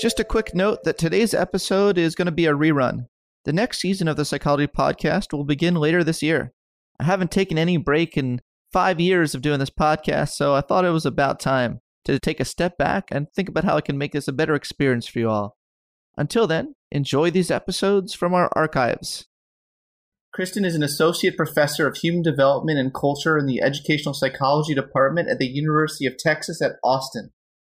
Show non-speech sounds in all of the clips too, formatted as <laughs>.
Just a quick note that today's episode is going to be a rerun. The next season of the Psychology Podcast will begin later this year. I haven't taken any break in five years of doing this podcast, so I thought it was about time to take a step back and think about how I can make this a better experience for you all. Until then, enjoy these episodes from our archives. Kristin is an associate professor of human development and culture in the educational psychology department at the University of Texas at Austin.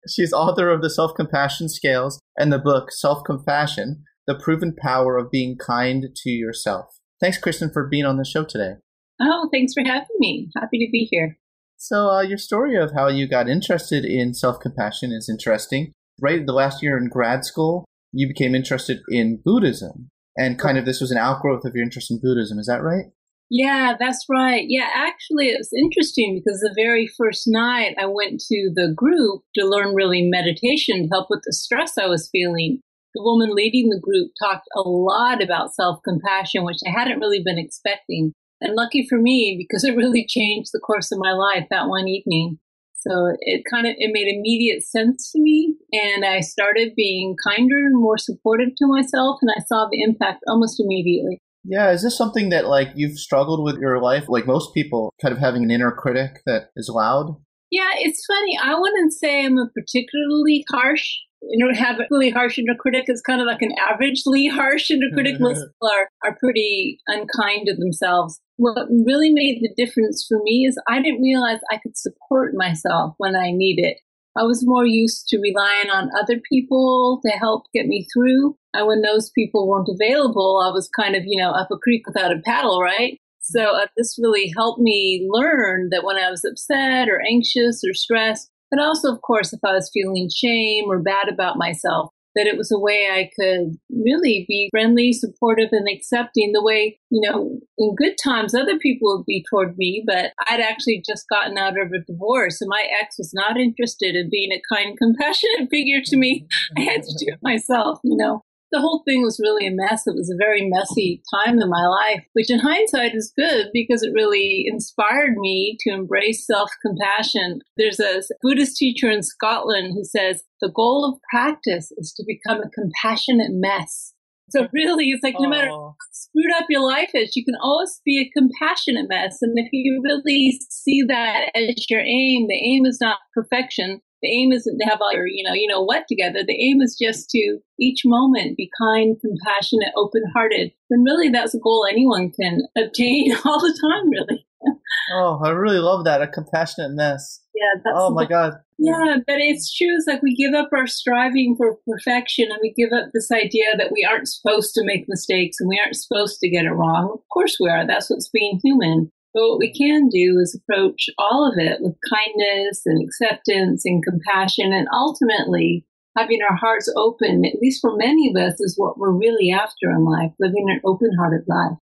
She's author of the Self Compassion Scales and the book Self Compassion The Proven Power of Being Kind to Yourself. Thanks, Kristin, for being on the show today. Oh, thanks for having me. Happy to be here. So, uh, your story of how you got interested in self compassion is interesting. Right the last year in grad school, you became interested in Buddhism. And kind of this was an outgrowth of your interest in Buddhism. Is that right? Yeah, that's right. Yeah, actually, it was interesting because the very first night I went to the group to learn really meditation to help with the stress I was feeling. The woman leading the group talked a lot about self compassion, which I hadn't really been expecting. And lucky for me, because it really <laughs> changed the course of my life that one evening. So it kind of it made immediate sense to me, and I started being kinder and more supportive to myself, and I saw the impact almost immediately. Yeah, is this something that like you've struggled with your life, like most people, kind of having an inner critic that is loud? Yeah, it's funny. I wouldn't say I'm a particularly harsh. You know, have a really harsh inner critic. It's kind of like an averagely <laughs> harsh inner critic. Mm-hmm. Most people are, are pretty unkind to themselves. What really made the difference for me is I didn't realize I could support myself when I needed. I was more used to relying on other people to help get me through. And when those people weren't available, I was kind of, you know, up a creek without a paddle, right? So uh, this really helped me learn that when I was upset or anxious or stressed, but also, of course, if I was feeling shame or bad about myself, that it was a way I could really be friendly, supportive, and accepting the way, you know, in good times other people would be toward me, but I'd actually just gotten out of a divorce and my ex was not interested in being a kind, <laughs> compassionate figure to me. I had to do it myself, you know the whole thing was really a mess. It was a very messy time in my life, which in hindsight is good because it really inspired me to embrace self compassion. There's a Buddhist teacher in Scotland who says the goal of practice is to become a compassionate mess. So really, it's like no matter oh. how screwed up your life is, you can always be a compassionate mess. And if you really see that as your aim, the aim is not perfection. The aim isn't to have all your, you know, you know what together. The aim is just to each moment be kind, compassionate, open hearted. And really that's a goal anyone can obtain <laughs> all the time, really. oh, I really love that. A compassionate mess. Yeah. That's oh my God. Yeah, but it's true. It's like we give up our striving for perfection and we give up this idea that we aren't supposed to make mistakes and we aren't supposed to get it wrong. Of course we are. That's what's being human. But what we can do is approach all of it with kindness and acceptance and compassion and ultimately having our hearts open, at least for many of us, is what we're really after in life, living an open hearted life.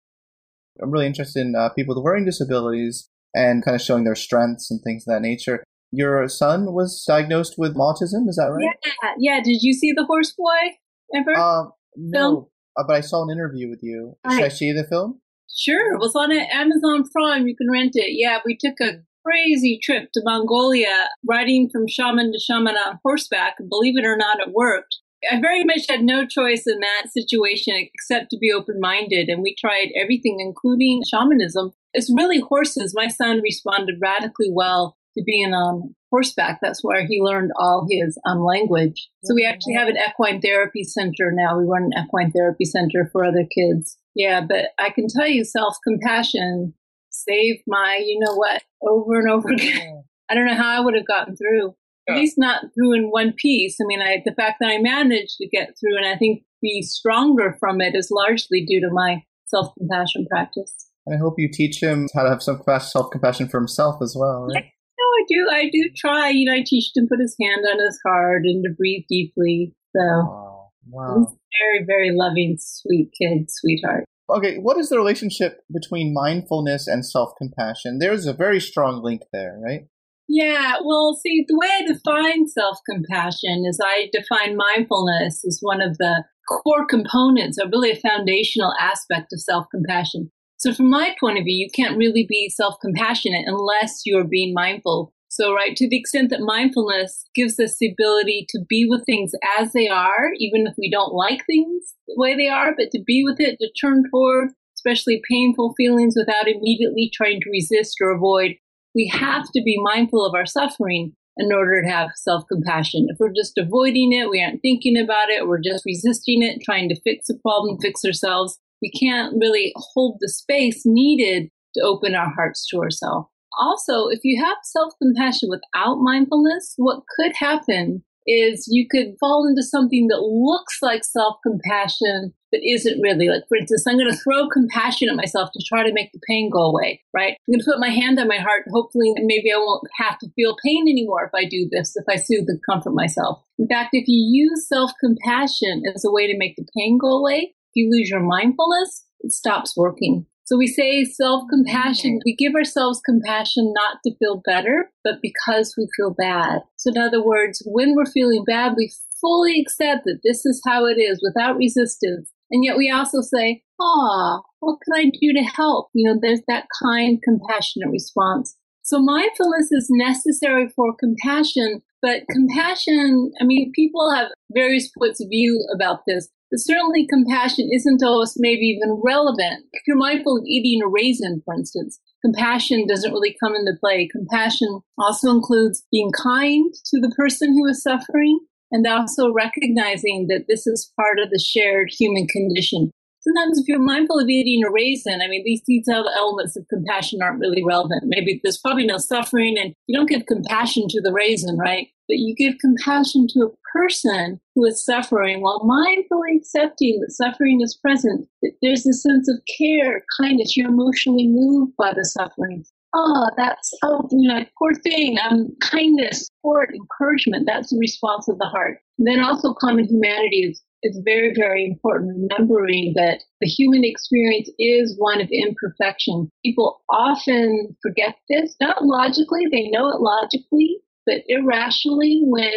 I'm really interested in uh, people with learning disabilities and kind of showing their strengths and things of that nature. Your son was diagnosed with autism, is that right? Yeah, yeah. Did you see the Horse Boy ever? Uh, no, uh, but I saw an interview with you. Should I see the film? Sure. It was on Amazon Prime. You can rent it. Yeah, we took a crazy trip to Mongolia, riding from shaman to shaman on horseback. Believe it or not, it worked. I very much had no choice in that situation except to be open minded. And we tried everything, including shamanism. It's really horses. My son responded radically well to being on horseback. That's where he learned all his um, language. So we actually have an equine therapy center now. We run an equine therapy center for other kids. Yeah, but I can tell you self compassion saved my, you know what, over and over again. Mm. I don't know how I would have gotten through. At least not through in one piece. I mean, I, the fact that I managed to get through and I think be stronger from it is largely due to my self compassion practice. And I hope you teach him how to have some self compassion for himself as well, right? No, I do. I do try. You know, I teach him to put his hand on his heart and to breathe deeply. So, wow. Wow. He's very, very loving, sweet kid, sweetheart. Okay, what is the relationship between mindfulness and self compassion? There's a very strong link there, right? Yeah, well, see, the way I define self compassion is I define mindfulness as one of the core components, or really a foundational aspect of self compassion. So, from my point of view, you can't really be self compassionate unless you're being mindful. So, right, to the extent that mindfulness gives us the ability to be with things as they are, even if we don't like things the way they are, but to be with it, to turn toward, especially painful feelings without immediately trying to resist or avoid, we have to be mindful of our suffering in order to have self compassion. If we're just avoiding it, we aren't thinking about it, we're just resisting it, trying to fix the problem, fix ourselves, we can't really hold the space needed to open our hearts to ourselves. Also, if you have self compassion without mindfulness, what could happen is you could fall into something that looks like self compassion, but isn't really. Like, for instance, I'm going to throw compassion at myself to try to make the pain go away, right? I'm going to put my hand on my heart. Hopefully, maybe I won't have to feel pain anymore if I do this, if I soothe and comfort myself. In fact, if you use self compassion as a way to make the pain go away, if you lose your mindfulness, it stops working. So we say self compassion. We give ourselves compassion not to feel better, but because we feel bad. So in other words, when we're feeling bad, we fully accept that this is how it is without resistance. And yet we also say, ah, what can I do to help? You know, there's that kind, compassionate response. So mindfulness is necessary for compassion, but compassion, I mean, people have various points of view about this. Certainly compassion isn't always maybe even relevant. If you're mindful of eating a raisin, for instance, compassion doesn't really come into play. Compassion also includes being kind to the person who is suffering and also recognizing that this is part of the shared human condition. Sometimes if you're mindful of eating a raisin, I mean, these detailed elements of compassion aren't really relevant. Maybe there's probably no suffering and you don't give compassion to the raisin, right? But you give compassion to a person who is suffering while mindfully accepting that suffering is present, there's a sense of care, kindness, you're emotionally moved by the suffering. Oh, that's, oh, you know, poor thing. Um, kindness, support, encouragement. That's the response of the heart. And then also common humanity is, is very, very important. Remembering that the human experience is one of imperfection. People often forget this, not logically, they know it logically, but irrationally when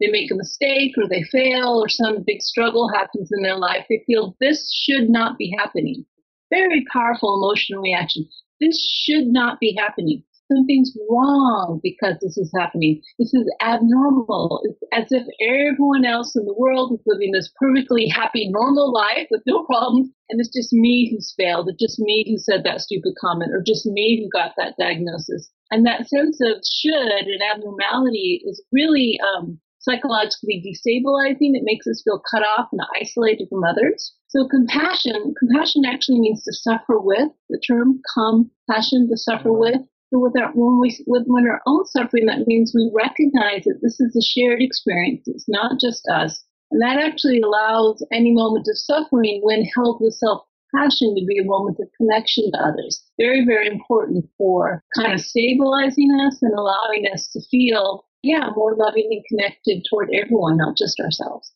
they make a mistake or they fail or some big struggle happens in their life, they feel this should not be happening. Very powerful emotional reaction. This should not be happening. Something's wrong because this is happening. This is abnormal. It's as if everyone else in the world is living this perfectly happy, normal life with no problems. And it's just me who's failed. It's just me who said that stupid comment or just me who got that diagnosis. And that sense of should and abnormality is really um, psychologically destabilizing. It makes us feel cut off and isolated from others. So compassion, compassion actually means to suffer with. The term compassion, to suffer with. So with our, when we, with, when our own suffering, that means we recognize that this is a shared experience. It's not just us. And that actually allows any moment of suffering when held with self compassion to be a moment of connection to others. Very, very important for kind of stabilizing us and allowing us to feel, yeah, more loving and connected toward everyone, not just ourselves.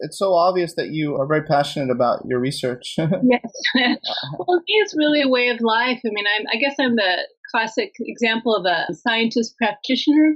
It's so obvious that you are very passionate about your research. <laughs> yes. <laughs> well, it's really a way of life. I mean, I'm, I guess I'm the classic example of a scientist practitioner.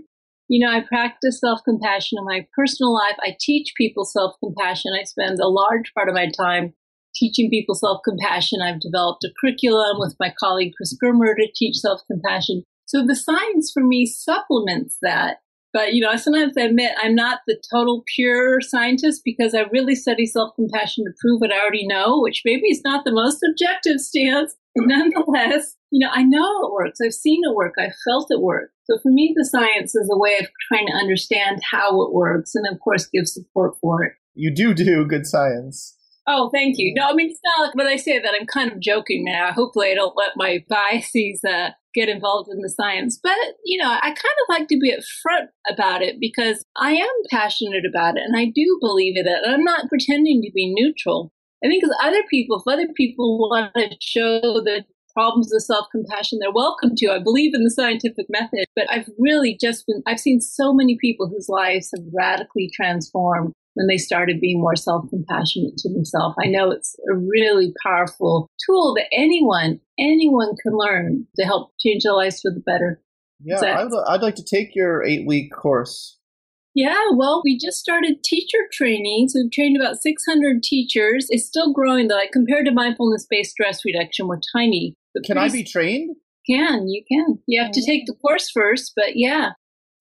You know, I practice self compassion in my personal life. I teach people self compassion. I spend a large part of my time teaching people self compassion. I've developed a curriculum with my colleague Chris Germer to teach self compassion. So the science for me supplements that. But, you know, I sometimes I admit I'm not the total pure scientist because I really study self compassion to prove what I already know, which maybe is not the most objective stance. <laughs> Nonetheless, you know, I know it works. I've seen it work. I've felt it work. So for me, the science is a way of trying to understand how it works and, of course, give support for it. You do do good science. Oh, thank you. No, I mean, it's not when I say that, I'm kind of joking now. Hopefully, I don't let my biases uh, get involved in the science. But, you know, I kind of like to be upfront about it because I am passionate about it and I do believe in it. And I'm not pretending to be neutral. I think as other people, if other people want to show the problems of self compassion, they're welcome to. I believe in the scientific method, but I've really just been, I've seen so many people whose lives have radically transformed when they started being more self compassionate to themselves. I know it's a really powerful tool that anyone, anyone can learn to help change their lives for the better. Yeah, I'd, I'd like to take your eight week course. Yeah, well, we just started teacher training. So we've trained about 600 teachers. It's still growing though. Like compared to mindfulness based stress reduction, we're tiny. But Can I be trained? Can, you can. You have to oh. take the course first, but yeah.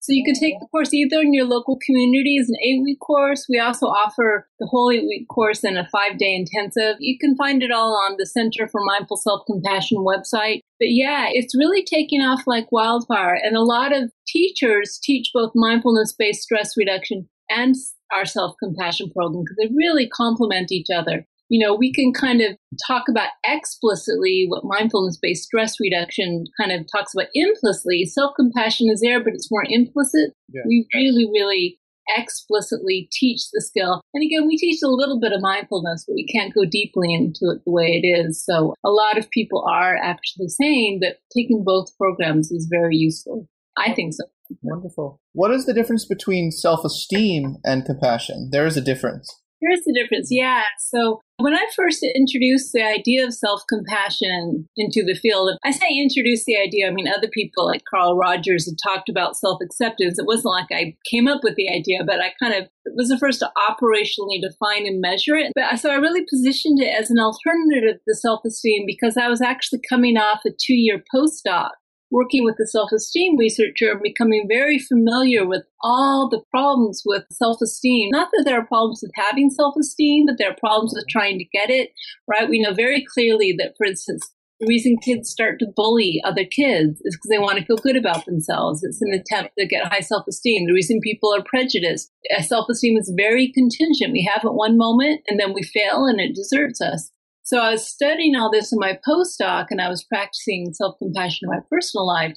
So you can take the course either in your local community as an eight week course. We also offer the whole eight week course and a five day intensive. You can find it all on the Center for Mindful Self Compassion website. But yeah, it's really taking off like wildfire. And a lot of teachers teach both mindfulness based stress reduction and our self compassion program because they really complement each other you know, we can kind of talk about explicitly what mindfulness based stress reduction kind of talks about implicitly. Self compassion is there, but it's more implicit. Yeah. We really, really explicitly teach the skill. And again, we teach a little bit of mindfulness, but we can't go deeply into it the way it is. So a lot of people are actually saying that taking both programs is very useful. I think so. Wonderful. What is the difference between self esteem and compassion? There is a difference. Here's the difference. Yeah. So when I first introduced the idea of self compassion into the field, I say introduce the idea, I mean, other people like Carl Rogers had talked about self acceptance. It wasn't like I came up with the idea, but I kind of was the first to operationally define and measure it. But uh, so I really positioned it as an alternative to self esteem because I was actually coming off a two year postdoc working with the self esteem researcher and becoming very familiar with all the problems with self esteem. Not that there are problems with having self esteem, but there are problems with trying to get it, right? We know very clearly that, for instance, the reason kids start to bully other kids is because they want to feel good about themselves. It's an attempt to get high self esteem. The reason people are prejudiced, uh, self esteem is very contingent. We have it one moment and then we fail and it deserts us. So I was studying all this in my postdoc and I was practicing self compassion in my personal life.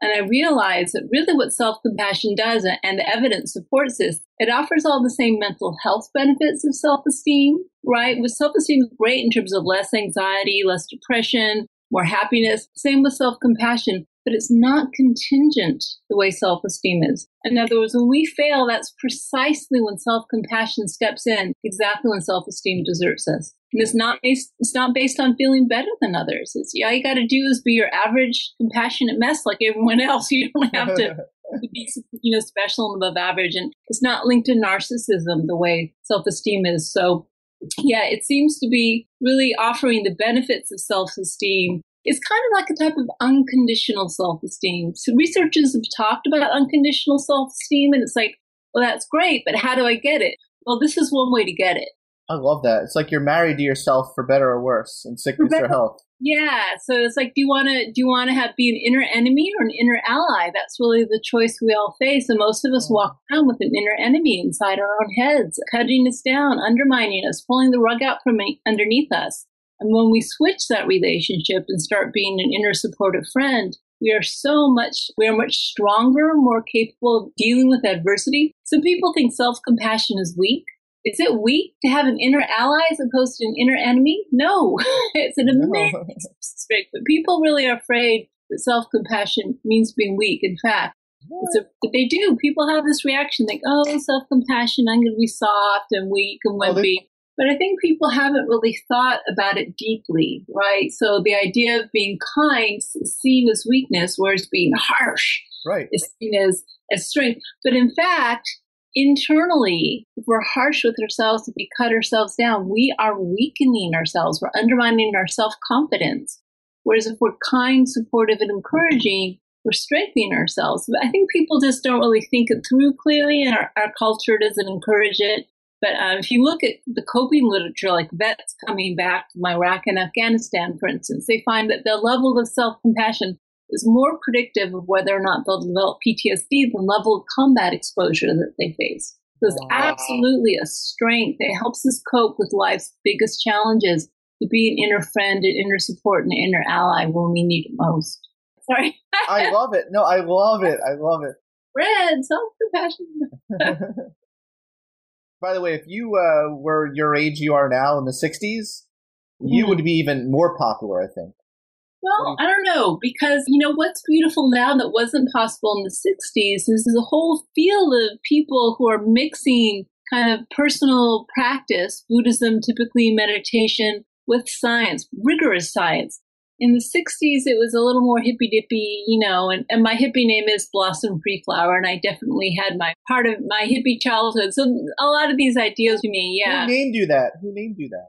And I realized that really what self compassion does, and the evidence supports this, it offers all the same mental health benefits of self esteem, right? With self esteem, great in terms of less anxiety, less depression, more happiness. Same with self compassion but it's not contingent the way self esteem is. In other words, when we fail, that's precisely when self compassion steps in, exactly when self esteem deserts us. And it's not based, it's not based on feeling better than others. It's all you got to do is be your average compassionate mess like everyone else. <laughs> You don't have to <laughs> be you know special and above average. And it's not linked to narcissism the way self esteem is. So yeah, it seems to be really offering the benefits of self esteem it's kind of like a type of unconditional self esteem. So researchers have talked about unconditional self esteem, and it's like, well, that's great, but how do I get it? Well, this is one way to get it. I love that. It's like you're married to yourself for better or worse, in sickness or health. Yeah. So it's like, do you want to do you want to have be an inner enemy or an inner ally? That's really the choice we all face, and most of us walk around with an inner enemy inside our own heads, cutting us down, undermining us, pulling the rug out from underneath us. And when we switch that relationship and start being an inner supportive friend, we are so much, we are much stronger, more capable of dealing with adversity. Some people think self compassion is weak. Is it weak to have an inner ally as opposed to an inner enemy? No, <laughs> it's an amazing strength. But people really are afraid that self compassion means being weak. In fact, a, they do. People have this reaction like, oh, self compassion, I'm going to be soft and weak and oh, wimpy. Oh, but I think people haven't really thought about it deeply, right? So the idea of being kind is seen as weakness, whereas being harsh right. is seen as, as strength. But in fact, internally, if we're harsh with ourselves, if we cut ourselves down, we are weakening ourselves. We're undermining our self confidence. Whereas if we're kind, supportive, and encouraging, we're strengthening ourselves. But I think people just don't really think it through clearly, and our, our culture doesn't encourage it. But uh, if you look at the coping literature, like vets coming back from Iraq and Afghanistan, for instance, they find that the level of self compassion is more predictive of whether or not they'll develop PTSD than level of combat exposure that they face. So it's wow. absolutely a strength. It helps us cope with life's biggest challenges to be an inner friend, an inner support, and an inner ally when we need it most. <laughs> Sorry. I love it. No, I love it. I love it. Red, self compassion. <laughs> <laughs> By the way, if you uh, were your age you are now in the 60s, you mm. would be even more popular, I think. Well, I don't know because you know what's beautiful now that wasn't possible in the 60s is there's a whole field of people who are mixing kind of personal practice, Buddhism, typically meditation, with science, rigorous science. In the 60s, it was a little more hippy dippy, you know, and, and my hippie name is Blossom Free Flower, and I definitely had my part of my hippie childhood. So a lot of these ideas to me, yeah. Who named you that? Who named you that?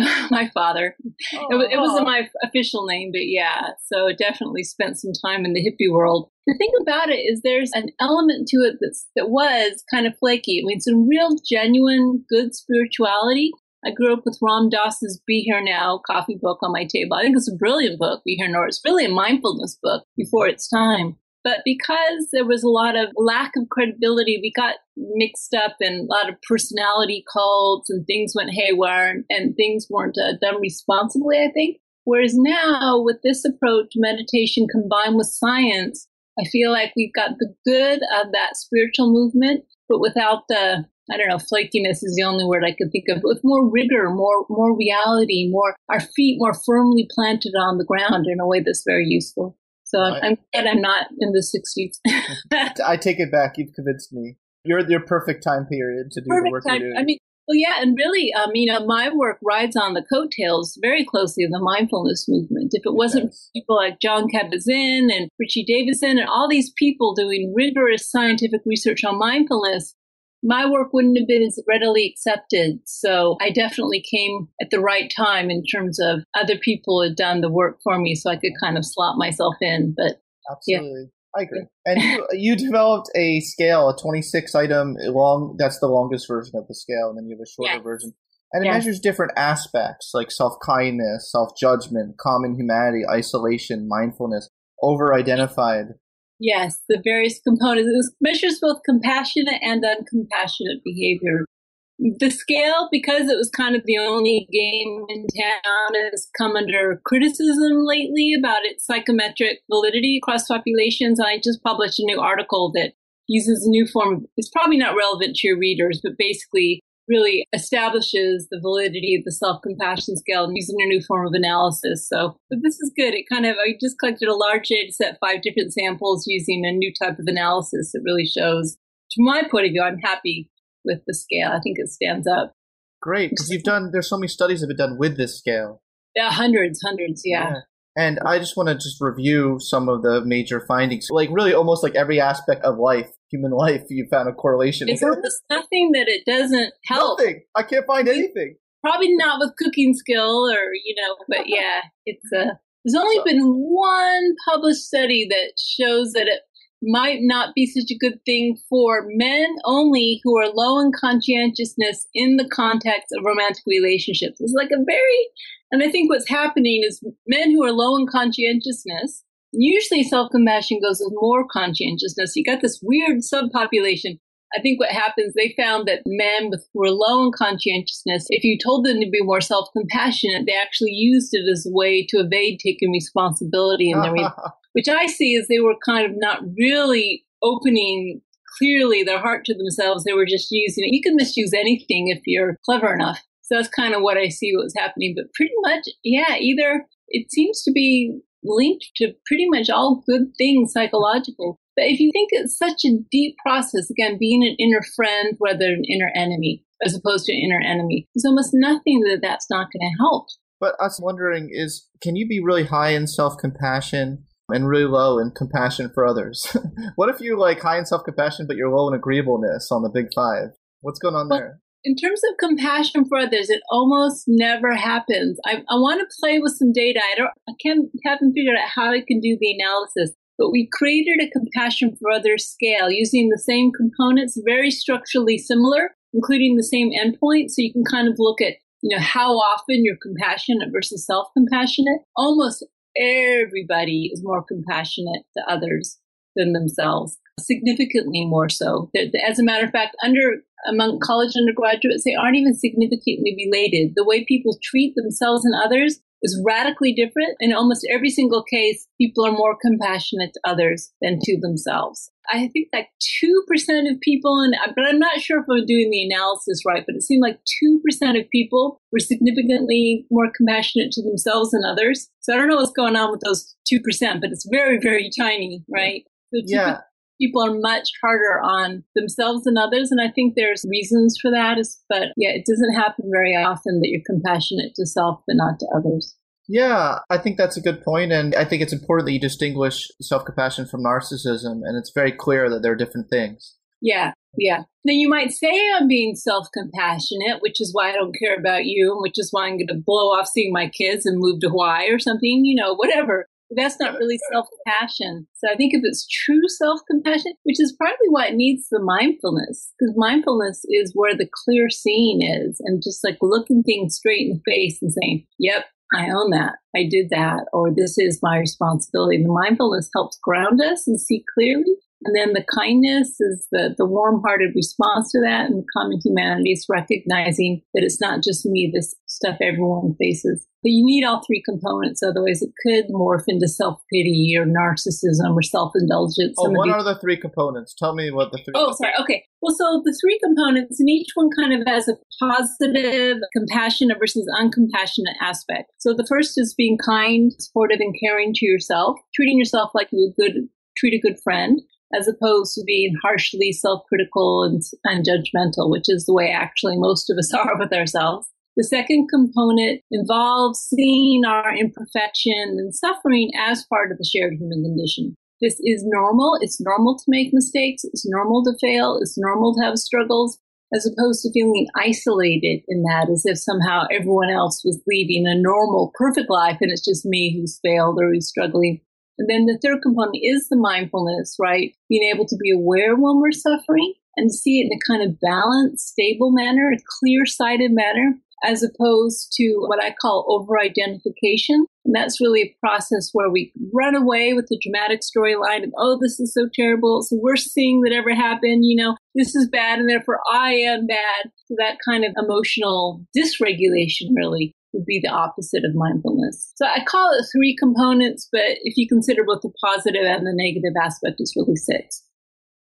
<laughs> my father. It, it, wasn't my official name, but yeah. So definitely spent some time in the hippie world. The thing about it is there's an element to it that's, that was kind of flaky. I mean, some real genuine good spirituality. I grew up with Ram Dass's Be Here Now coffee book on my table. I think it's a brilliant book, Be Here Now. It's really a mindfulness book before its time. But because there was a lot of lack of credibility, we got mixed up in a lot of personality cults and things went haywire and, and things weren't uh, done responsibly, I think. Whereas now, with this approach, meditation combined with science, I feel like we've got the good of that spiritual movement, but without the, I don't know, flakiness is the only word I could think of, with more rigor, more, more reality, more, our feet more firmly planted on the ground in a way that's very useful. So I'm, I'm glad I'm not in the 60s. <laughs> I take it back. You've convinced me. You're your perfect time period to do perfect the work time. you're doing. I mean, well, yeah, and really, um, you know, my work rides on the coattails very closely of the mindfulness movement. If it wasn't yes. people like Jon Kabat-Zinn and Richie Davidson and all these people doing rigorous scientific research on mindfulness, my work wouldn't have been as readily accepted. So I definitely came at the right time in terms of other people had done the work for me so I could kind of slot myself in. But absolutely. Yeah. I agree. And you, you developed a scale, a 26 item long, that's the longest version of the scale. And then you have a shorter yes. version. And it yes. measures different aspects like self kindness, self judgment, common humanity, isolation, mindfulness, over identified Yes, the various components. It measures both compassionate and uncompassionate behavior. The scale, because it was kind of the only game in town, has come under criticism lately about its psychometric validity across populations. I just published a new article that uses a new form. It's probably not relevant to your readers, but basically really establishes the validity of the self-compassion scale using a new form of analysis. So but this is good. It kind of, I just collected a large data set, five different samples using a new type of analysis It really shows, from my point of view, I'm happy with the scale. I think it stands up. Great, because you've done, there's so many studies that have been done with this scale. Yeah, hundreds, hundreds, yeah. yeah. And I just want to just review some of the major findings. Like really almost like every aspect of life, human life, you found a correlation. It's almost nothing that it doesn't help. Nothing. I can't find anything. Probably not with cooking skill or, you know, but <laughs> yeah, it's a, uh, there's only so, been one published study that shows that it might not be such a good thing for men only who are low in conscientiousness in the context of romantic relationships. It's like a very, and I think what's happening is men who are low in conscientiousness, usually self compassion goes with more conscientiousness. You got this weird subpopulation. I think what happens, they found that men with, were low in conscientiousness, if you told them to be more self compassionate, they actually used it as a way to evade taking responsibility in their <laughs> which I see as they were kind of not really opening clearly their heart to themselves. They were just using it. You can misuse anything if you're clever enough. So that's kind of what I see what was happening. But pretty much, yeah, either it seems to be linked to pretty much all good things psychological. But if you think it's such a deep process, again, being an inner friend rather than an inner enemy, as opposed to an inner enemy, there's almost nothing that that's not going to help. But I was wondering is can you be really high in self compassion and really low in compassion for others? <laughs> what if you're like high in self compassion but you're low in agreeableness on the big five? What's going on well, there? In terms of compassion for others, it almost never happens. I, I want to play with some data. I don't, I can't, haven't figured out how I can do the analysis, but we created a compassion for others scale using the same components, very structurally similar, including the same endpoint. So you can kind of look at, you know, how often you're compassionate versus self-compassionate. Almost everybody is more compassionate to others than themselves, significantly more so. As a matter of fact, under among college undergraduates, they aren't even significantly related. The way people treat themselves and others is radically different. In almost every single case, people are more compassionate to others than to themselves. I think like 2% of people, and but I'm not sure if I'm doing the analysis right, but it seemed like 2% of people were significantly more compassionate to themselves than others. So I don't know what's going on with those 2%, but it's very, very tiny, right? So yeah people are much harder on themselves and others. And I think there's reasons for that. But yeah, it doesn't happen very often that you're compassionate to self but not to others. Yeah, I think that's a good point, and I think it's important that you distinguish self-compassion from narcissism, and it's very clear that they're different things. Yeah, yeah. Now you might say I'm being self-compassionate, which is why I don't care about you, and which is why I'm going to blow off seeing my kids and move to Hawaii or something, you know, whatever that's not really self compassion. So I think if it's true self compassion, which is probably why it needs the mindfulness, because mindfulness is where the clear seeing is and just like looking things straight in the face and saying, yep, I own that. I did that, or this is my responsibility. The mindfulness helps ground us and see clearly. And then the kindness is the, the warm hearted response to that. And common humanity is recognizing that it's not just me, this stuff everyone faces. But you need all three components, otherwise it could morph into self-pity or narcissism or self-indulgence. Oh, what are the three components? Tell me what the three. Oh, sorry. Okay. Well, so the three components, and each one kind of has a positive, compassionate versus uncompassionate aspect. So the first is being kind, supportive, and caring to yourself, treating yourself like you would good, treat a good friend, as opposed to being harshly self-critical and, and judgmental, which is the way actually most of us <laughs> are with ourselves. The second component involves seeing our imperfection and suffering as part of the shared human condition. This is normal. It's normal to make mistakes. It's normal to fail. It's normal to have struggles, as opposed to feeling isolated in that as if somehow everyone else was leading a normal, perfect life and it's just me who's failed or who's struggling. And then the third component is the mindfulness, right? Being able to be aware when we're suffering and see it in a kind of balanced, stable manner, a clear sighted manner, as opposed to what I call over identification. And that's really a process where we run away with the dramatic storyline of, oh, this is so terrible. It's the worst thing that ever happened. You know, this is bad and therefore I am bad. So that kind of emotional dysregulation really would be the opposite of mindfulness. So I call it three components, but if you consider both the positive and the negative aspect, it's really six.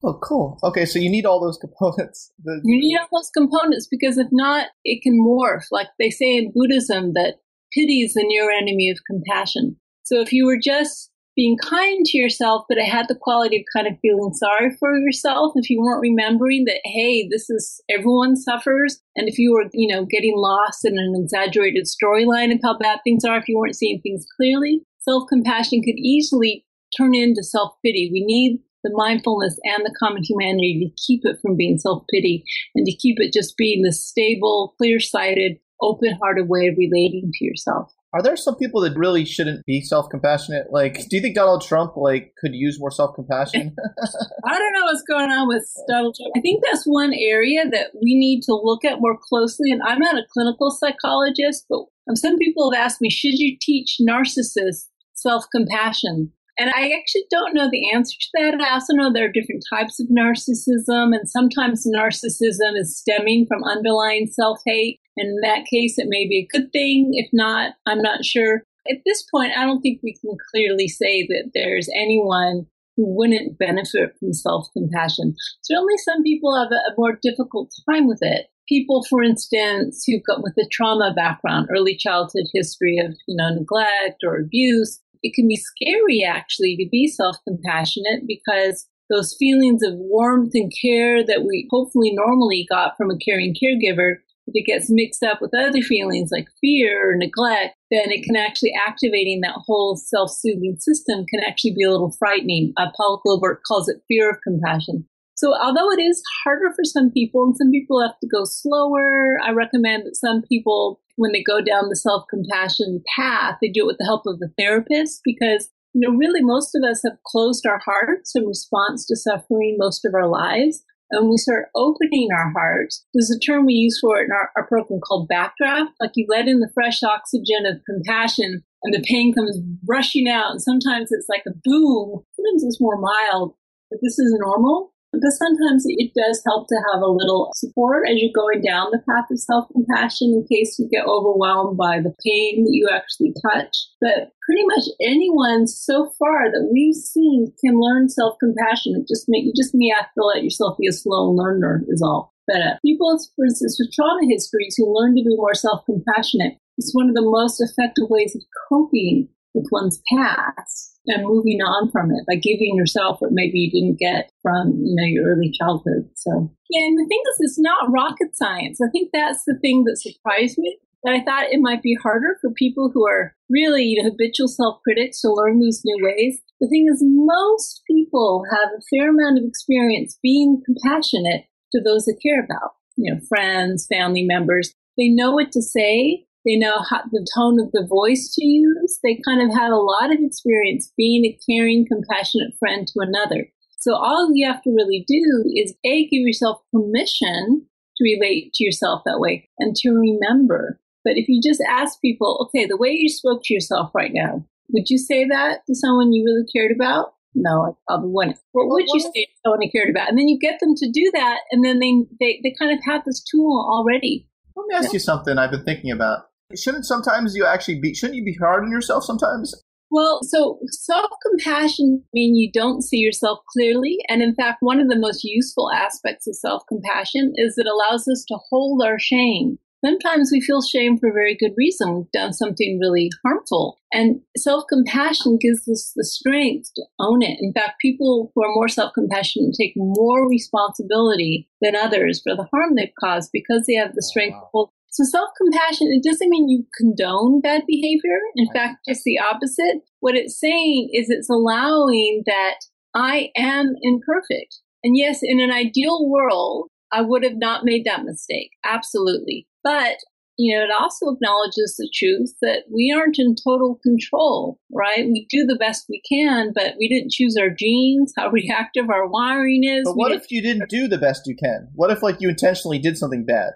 Oh, cool. Okay, so you need all those <laughs> components. The- you need all those components because if not, it can morph. Like they say in Buddhism that pity is the near enemy of compassion. So if you were just being kind to yourself, but it had the quality of kind of feeling sorry for yourself, if you weren't remembering that, hey, this is everyone suffers, and if you were, you know, getting lost in an exaggerated storyline of how bad things are, if you weren't seeing things clearly, self compassion could easily turn into self pity. We need the mindfulness and the common humanity to keep it from being self pity and to keep it just being the stable, clear sighted, open hearted way of relating to yourself. Are there some people that really shouldn't be self compassionate? Like, do you think Donald Trump like could use more self compassion? <laughs> <laughs> I don't know what's going on with Donald Trump. I think that's one area that we need to look at more closely. And I'm not a clinical psychologist, but some people have asked me, should you teach narcissists self compassion? And I actually don't know the answer to that. I also know there are different types of narcissism, and sometimes narcissism is stemming from underlying self hate. In that case, it may be a good thing. If not, I'm not sure. At this point, I don't think we can clearly say that there's anyone who wouldn't benefit from self compassion. Certainly, some people have a, more difficult time with it. People, for instance, who come with a trauma background, early childhood history of you know neglect or abuse, it can be scary actually to be self compassionate because those feelings of warmth and care that we hopefully normally got from a caring caregiver if it gets mixed up with other feelings like fear or neglect, then it can actually activating that whole self-soothing system can actually be a little frightening. Uh, Paul Gilbert calls it fear of compassion. So although it is harder for some people and some people have to go slower, I recommend that some people, when they go down the self-compassion path, they do it with the help of a therapist because you know, really most of us have closed our hearts in response to suffering most of our lives and we start opening our hearts, there's a term we use for it in our, our program called backdraft. Like you let in the fresh oxygen of compassion and the pain comes rushing out. And sometimes it's like a boom. Sometimes it's more mild, but this is normal. But sometimes it does help to have a little support as you're going down the path of self compassion in case you get overwhelmed by the pain that you actually touch. But pretty much anyone so far that we've seen can learn self compassion. It just make you just may have to let yourself be a slow learner is all. But uh, people, for instance, with trauma histories who learn to be more self compassionate, it's one of the most effective ways of coping with one's past and moving on from it by giving yourself what maybe you didn't get from you know your early childhood. So yeah, and the thing is, it's not rocket science. I think that's the thing that surprised me. That I thought it might be harder for people who are really you know habitual self critics to learn these new ways. The thing is, most people have a fair amount of experience being compassionate to those they care about. You know, friends, family members. They know what to say they know how, the tone of the voice to use. They kind of have a lot of experience being a caring, compassionate friend to another. So all you have to really do is A, give yourself permission to relate to yourself that way and to remember. But if you just ask people, okay, the way you spoke to yourself right now, would you say that to someone you really cared about? No, I probably wouldn't. What would you say to someone you cared about? And then you get them to do that, and then they, they, they kind of have this tool already. Let me ask you something I've been thinking about. Shouldn't sometimes you actually be, shouldn't you be hard on yourself sometimes? Well, so self compassion mean you don't see yourself clearly. And in fact, one of the most useful aspects of self compassion is it allows us to hold our shame. Sometimes we feel shame for a very good reason. We've done something really harmful. And self compassion gives us the strength to own it. In fact, people who are more self compassionate take more responsibility than others for the harm they've caused because they have the oh, strength wow. to hold so self compassion, it doesn't mean you condone bad behavior. In fact, just the opposite. What it's saying is it's allowing that I am imperfect. And yes, in an ideal world, I would have not made that mistake. Absolutely. But, you know, it also acknowledges the truth that we aren't in total control, right? We do the best we can, but we didn't choose our genes, how <laughs> reactive our wiring is. But what if you didn't do the best you can? What if, like, you intentionally did something bad?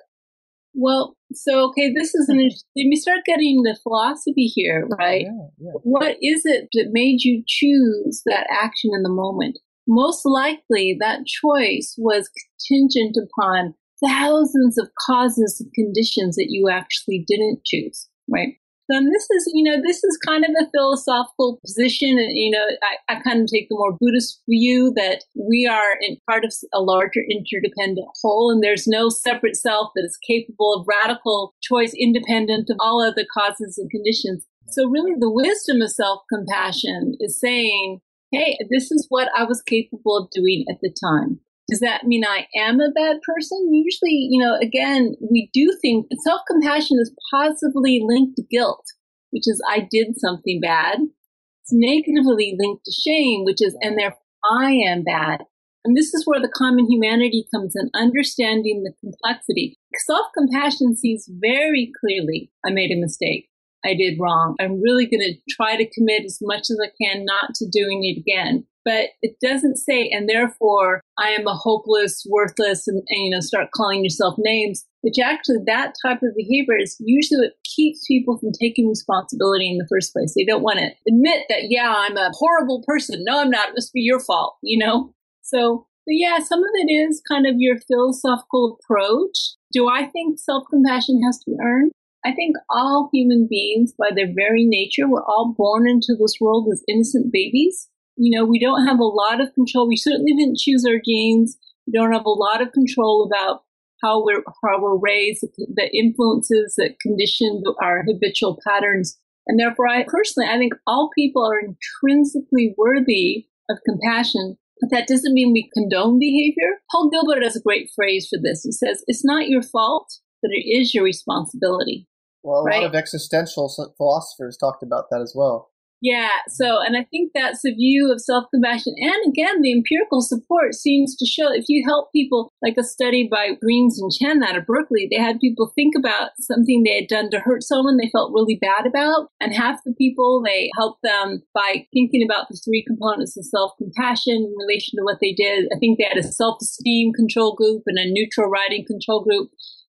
Well, so okay, this is an <laughs> interesting. We start getting the philosophy here, right? Yeah, yeah. What is it that made you choose that action in the moment? Most likely, that choice was contingent upon thousands of causes and conditions that you actually didn't choose, right? This is, you know, this is kind of a philosophical position. And, you know, I, I kind of take the more Buddhist view that we are in part of a larger interdependent whole, and there's no separate self that is capable of radical choice independent of all other causes and conditions. So really the wisdom of self-compassion is saying, Hey, this is what I was capable of doing at the time. Does that mean I am a bad person? Usually, you know, again, we do think self compassion is positively linked to guilt, which is I did something bad. It's negatively linked to shame, which is, and therefore I am bad. And this is where the common humanity comes in, understanding the complexity. Self compassion sees very clearly I made a mistake. I did wrong. I'm really going to try to commit as much as I can not to doing it again. But it doesn't say, and therefore I am a hopeless, worthless, and, and, you know, start calling yourself names, which actually that type of behavior is usually what keeps people from taking responsibility in the first place. They don't want to admit that, yeah, I'm a horrible person. No, I'm not. It must be your fault, you know? So, yeah, some of it is kind of your philosophical approach. Do I think self compassion has to be earned? I think all human beings, by their very nature, we're all born into this world as innocent babies. You know, we don't have a lot of control. We certainly didn't choose our genes. We don't have a lot of control about how we're how we're raised, the influences that condition our habitual patterns. And therefore, I personally, I think all people are intrinsically worthy of compassion. But that doesn't mean we condone behavior. Paul Gilbert has a great phrase for this. He says, "It's not your fault, but it is your responsibility." Well, a right? lot of existential philosophers talked about that as well. Yeah. So, and I think that's a view of self compassion. And again, the empirical support seems to show if you help people, like a study by Breines and Chen out of Berkeley, they had people think about something they had done to hurt someone they felt really bad about. And half the people, they helped them by thinking about the three components of self compassion in relation to what they did. I think they had a self esteem control group and a neutral writing control group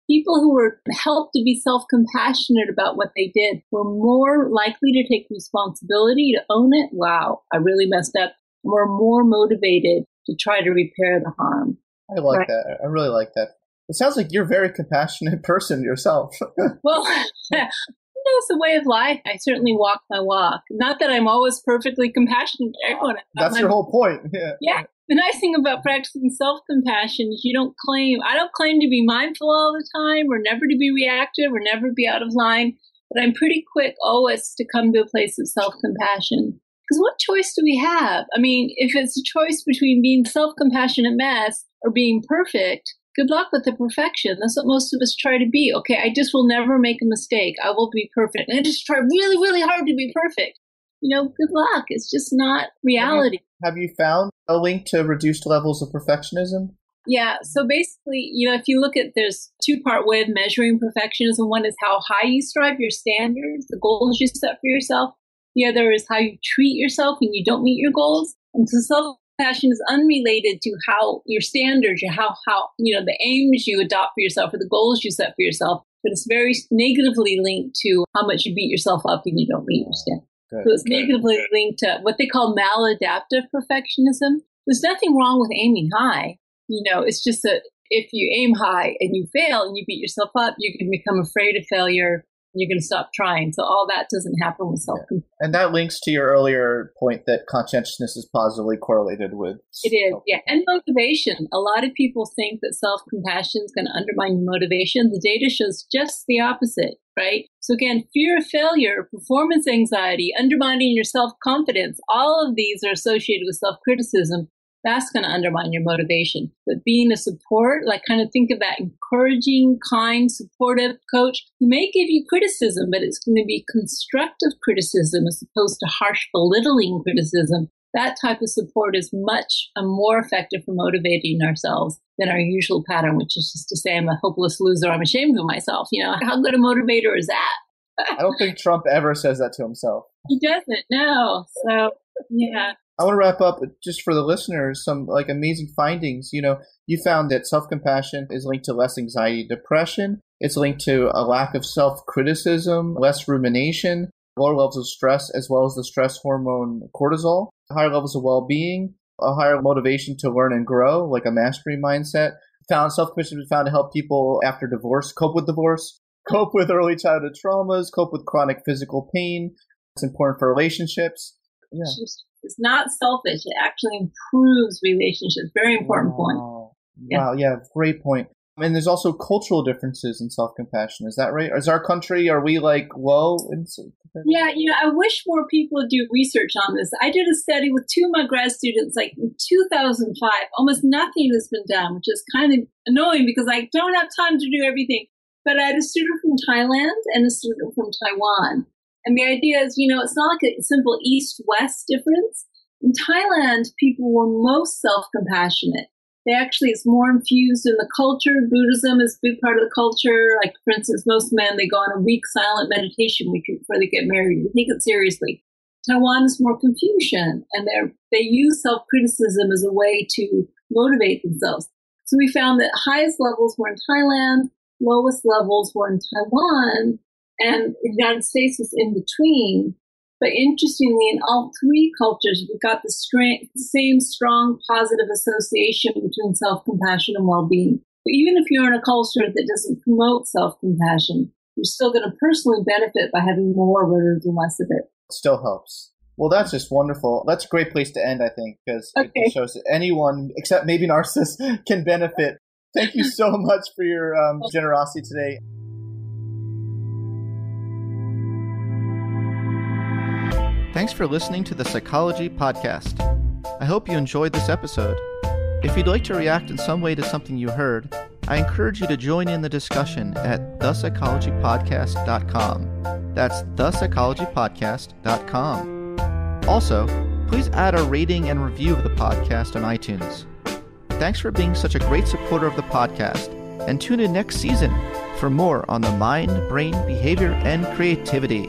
people who were helped to be self compassionate about what they did were more likely to take responsibility, to own it. Wow, I really messed up. Were more motivated to try to repair the harm. I like right? that. I really like that. It sounds like you're a very compassionate <laughs> person yourself. <laughs> well, <laughs> it's a way of life. I certainly walk my walk. Not that I'm always perfectly compassionate to everyone. That's your whole point. Yeah. Yeah the nice thing about practicing self compassion is you don't claim, I don't claim to be mindful all the time or never to be reactive or never be out of line, but I'm pretty quick always to come to a place of self compassion. Because what choice do we have? I mean, if it's a choice between being self compassionate mess or being perfect, good luck with the perfection. That's what most of us try to be. Okay, I just will never make a mistake. I will be perfect. And I just try really, really hard to be perfect. You know, good luck. It's just not mm-hmm. reality. Have you found a link to reduced levels of perfectionism? Yeah. So basically, you know, if you look at there's two part way of measuring perfectionism. One is how high you strive your standards, the goals you set for yourself. The other is how you treat yourself when you don't meet your goals. And so self compassion is unrelated to how your standards or how, how, you know, the aims you adopt for yourself or the goals you set for yourself. But it's very negatively linked to how much you beat yourself up when you don't meet your standards. Good, so it's negatively good. linked to what they call maladaptive perfectionism. There's nothing wrong with aiming high. You know, it's just that if you aim high and you fail and you beat yourself up, you can become afraid of failure you're going to stop trying. So all that doesn't happen with self compassion. And that links to your earlier point that conscientiousness is positively correlated with. It is, yeah. And motivation. A lot of people think that self compassion is going to undermine your motivation. The data shows just the opposite, right? So again, fear of failure, performance anxiety, undermining your self confidence, all of these are associated with self criticism that's going to undermine your motivation. But being a support, like kind of think of that encouraging, kind, supportive coach who may give you criticism, but it's going to be constructive criticism as opposed to harsh, belittling criticism. That type of support is much uh, more effective for motivating ourselves than our usual pattern, which is just to say, I'm a hopeless loser. I'm ashamed of myself. You know, how good a motivator is that? I don't think Trump ever says that to himself. He doesn't, no. So, yeah. I want to wrap up just for the listeners some like amazing findings. You know, you found that self compassion is linked to less anxiety, depression. It's linked to a lack of self criticism, less rumination, lower levels of stress, as well as the stress hormone cortisol, higher levels of well being, a higher motivation to learn and grow, like a mastery mindset. Found self compassion was found to help people after divorce cope with divorce, cope with early childhood traumas, cope with chronic physical pain. It's important for relationships. Yeah. It's not selfish. It actually improves relationships. Very important wow. point. Yeah. Wow. Yeah. Great point. And there's also cultural differences in self-compassion. Is that right? Is our country, are we like low in Yeah, you know, I wish more people would do research on this. I did a study with two of my grad students like in 2005. Almost nothing has been done, which is kind of annoying because I don't have time to do everything. But I had a student from Thailand and a student from Taiwan. And the idea is, you know, it's not like a simple east west difference. In Thailand, people were most self compassionate. They actually, it's more infused in the culture. Buddhism is a big part of the culture. Like, for instance, most men, they go on a week silent meditation week before they get married. They take it seriously. Taiwan is more Confucian, and they they use self criticism as a way to motivate themselves. So we found that highest levels were in Thailand, lowest levels were in Taiwan, and the United States was in between. But interestingly, in all three cultures, we got the strength, same strong positive association between self compassion and well being. But even if you're in a culture that doesn't promote self compassion, you're still going to personally benefit by having more rather than less of it. Still helps. Well, that's just wonderful. That's a great place to end, I think, because okay. it shows that anyone, except maybe <laughs> narcissists, can benefit. Thank you <laughs> so much for your um, generosity today. Thanks for listening to the Psychology Podcast. I hope you enjoyed this episode. If you'd like to react in some way to something you heard, I encourage you to join in the discussion at thepsychologypodcast.com. That's thepsychologypodcast.com. Also, please add a rating and review of the podcast on iTunes. Thanks for being such a great supporter of the podcast, and tune in next season for more on the mind, brain, behavior, and creativity.